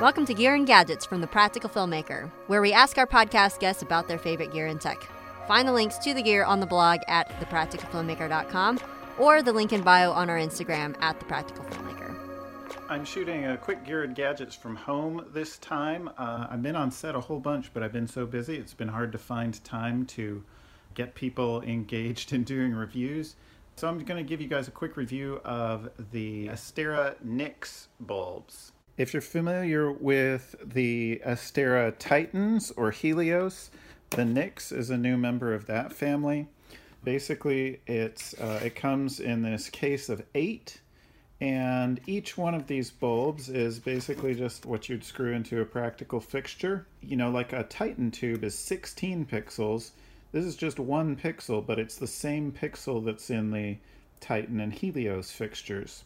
Welcome to Gear and Gadgets from The Practical Filmmaker, where we ask our podcast guests about their favorite gear and tech. Find the links to the gear on the blog at thepracticalfilmmaker.com or the link in bio on our Instagram at thepracticalfilmmaker. I'm shooting a quick gear and gadgets from home this time. Uh, I've been on set a whole bunch, but I've been so busy it's been hard to find time to get people engaged in doing reviews. So I'm going to give you guys a quick review of the Astera NYX bulbs. If you're familiar with the Astera Titans or Helios, the NYX is a new member of that family. Basically, it's uh, it comes in this case of eight, and each one of these bulbs is basically just what you'd screw into a practical fixture. You know, like a Titan tube is 16 pixels. This is just one pixel, but it's the same pixel that's in the Titan and Helios fixtures.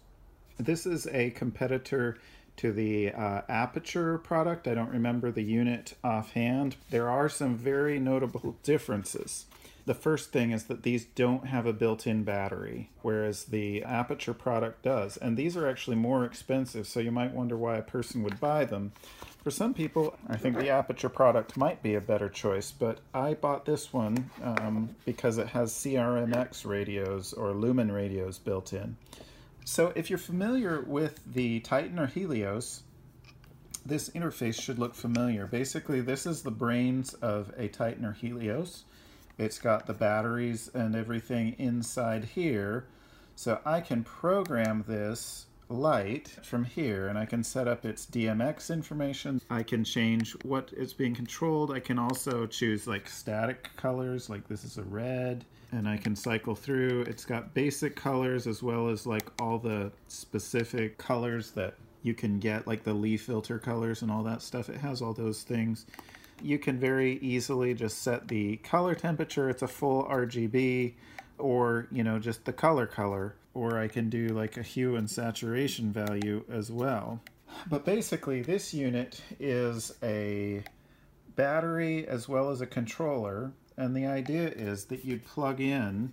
This is a competitor to the uh, Aputure product. I don't remember the unit offhand. There are some very notable differences. The first thing is that these don't have a built in battery, whereas the Aputure product does. And these are actually more expensive, so you might wonder why a person would buy them. For some people, I think the Aputure product might be a better choice, but I bought this one um, because it has CRMX radios or Lumen radios built in. So if you're familiar with the Titan or Helios, this interface should look familiar. Basically, this is the brains of a Titan or Helios. It's got the batteries and everything inside here. So I can program this light from here and I can set up its DMX information. I can change what is being controlled. I can also choose like static colors, like this is a red and I can cycle through. It's got basic colors as well as like all the specific colors that you can get, like the Lee filter colors and all that stuff. It has all those things. You can very easily just set the color temperature. It's a full RGB or, you know, just the color color. Or I can do like a hue and saturation value as well. But basically, this unit is a battery as well as a controller and the idea is that you'd plug in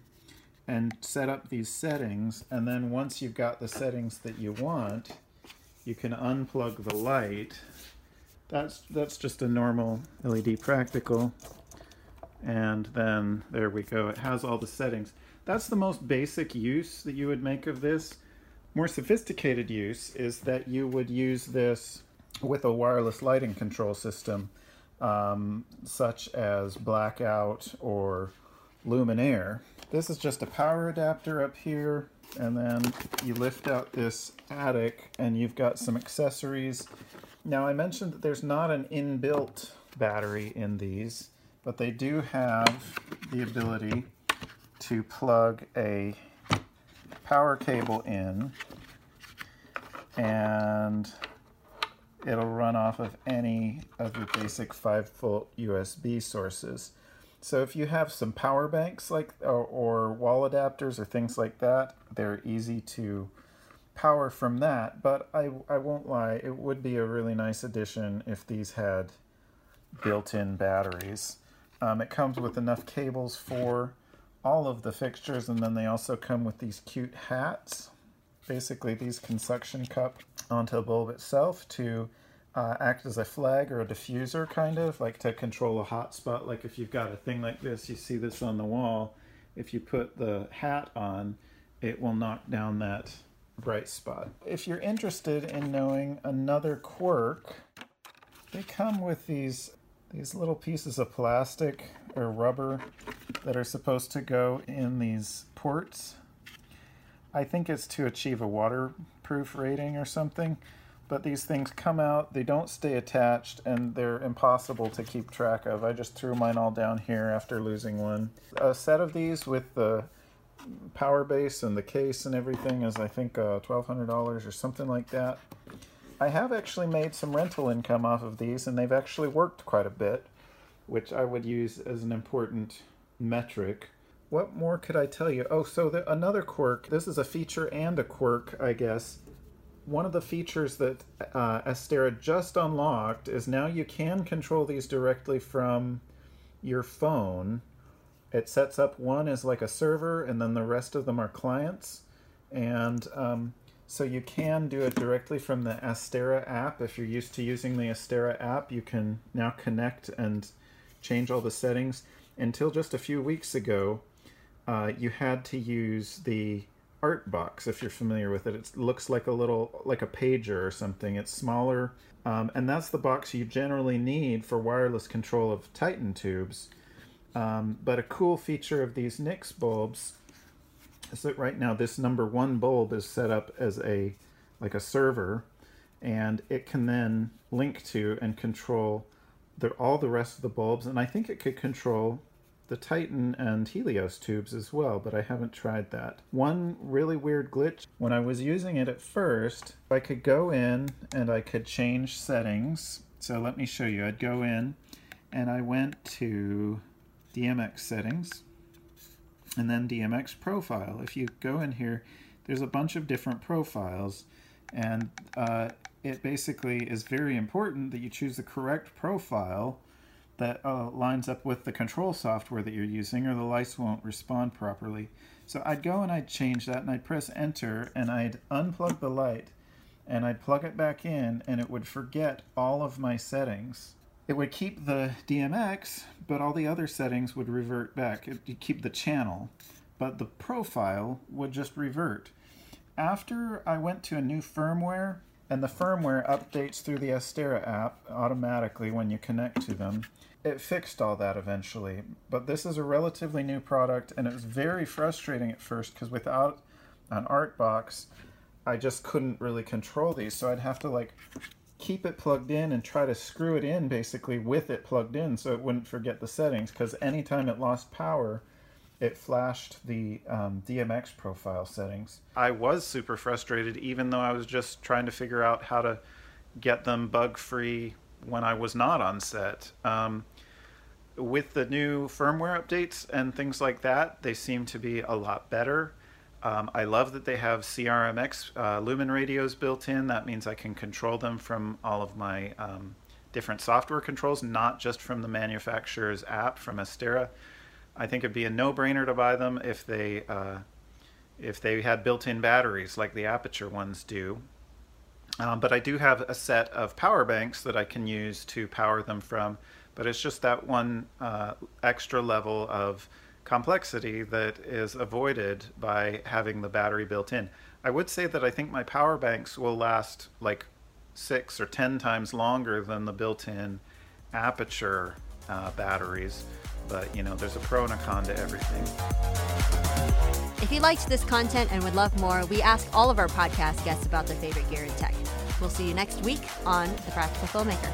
and set up these settings, and then once you've got the settings that you want, you can unplug the light. That's, that's just a normal LED practical. And then there we go. It has all the settings. That's the most basic use that you would make of this. More sophisticated use is that you would use this with a wireless lighting control system um, such as blackout or Luminair. This is just a power adapter up here and then you lift out this attic and you've got some accessories. Now I mentioned that there's not an inbuilt battery in these, but they do have the ability to plug a power cable in and it'll run off of any of your basic 5 volt USB sources. So if you have some power banks like or, or, wall adapters or things like that, they're easy to power from that. But I, I won't lie, it would be a really nice addition if these had built-in batteries. Um, it comes with enough cables for all of the fixtures and then they also come with these cute hats. Basically these can suction cup onto the bulb itself to uh, act as a flag or a diffuser kind of like to control a hot spot. Like if you've got a thing like this you see this on the wall. If you put the hat on it will knock down that bright spot. If you're interested in knowing another quirk they come with these these little pieces of plastic or rubber that are supposed to go in these ports I think it's to achieve a waterproof rating or something. But these things come out, they don't stay attached, and they're impossible to keep track of. I just threw mine all down here after losing one. A set of these with the power base and the case and everything is, I think, uh, $1,200 or something like that. I have actually made some rental income off of these, and they've actually worked quite a bit, which I would use as an important metric what more could I tell you? Oh, so the, another quirk. This is a feature and a quirk, I guess. One of the features that uh, Astera just unlocked is now you can control these directly from your phone. It sets up one as like a server, and then the rest of them are clients. And um, So you can do it directly from the Astera app. If you're used to using the Astera app, you can now connect and change all the settings. Until just a few weeks ago, uh, you had to use the art box if you're familiar with it it looks like a little like a pager or something it's smaller um, and that's the box you generally need for wireless control of titan tubes um, but a cool feature of these NYX bulbs is that right now this number one bulb is set up as a like a server and it can then link to and control the, all the rest of the bulbs and i think it could control the Titan and Helios tubes as well, but I haven't tried that. One really weird glitch, when I was using it at first, I could go in and I could change settings. So let me show you. I'd go in and I went to DMX settings and then DMX profile. If you go in here, there's a bunch of different profiles and uh, it basically is very important that you choose the correct profile that uh, lines up with the control software that you're using, or the lights won't respond properly. So I'd go and I'd change that, and I'd press enter, and I'd unplug the light, and I'd plug it back in, and it would forget all of my settings. It would keep the DMX, but all the other settings would revert back. It'd keep the channel, but the profile would just revert. After I went to a new firmware, and the firmware updates through the Astera app automatically when you connect to them. It fixed all that eventually, but this is a relatively new product, and it was very frustrating at first because without an art box, I just couldn't really control these. So I'd have to like keep it plugged in and try to screw it in basically with it plugged in so it wouldn't forget the settings because anytime it lost power, it flashed the um, DMX profile settings. I was super frustrated, even though I was just trying to figure out how to get them bug free when I was not on set. Um, with the new firmware updates and things like that, they seem to be a lot better. Um, I love that they have CRMX uh, Lumen radios built in. That means I can control them from all of my um, different software controls, not just from the manufacturer's app from Astera. I think it'd be a no-brainer to buy them if they uh, if they had built-in batteries like the Aputure ones do. Um, but I do have a set of power banks that I can use to power them from. But it's just that one uh, extra level of complexity that is avoided by having the battery built in. I would say that I think my power banks will last like six or ten times longer than the built-in Aputure uh, batteries. But, you know, there's a pro and a con to everything. If you liked this content and would love more, we ask all of our podcast guests about their favorite gear and tech. We'll see you next week on The Practical Filmmaker.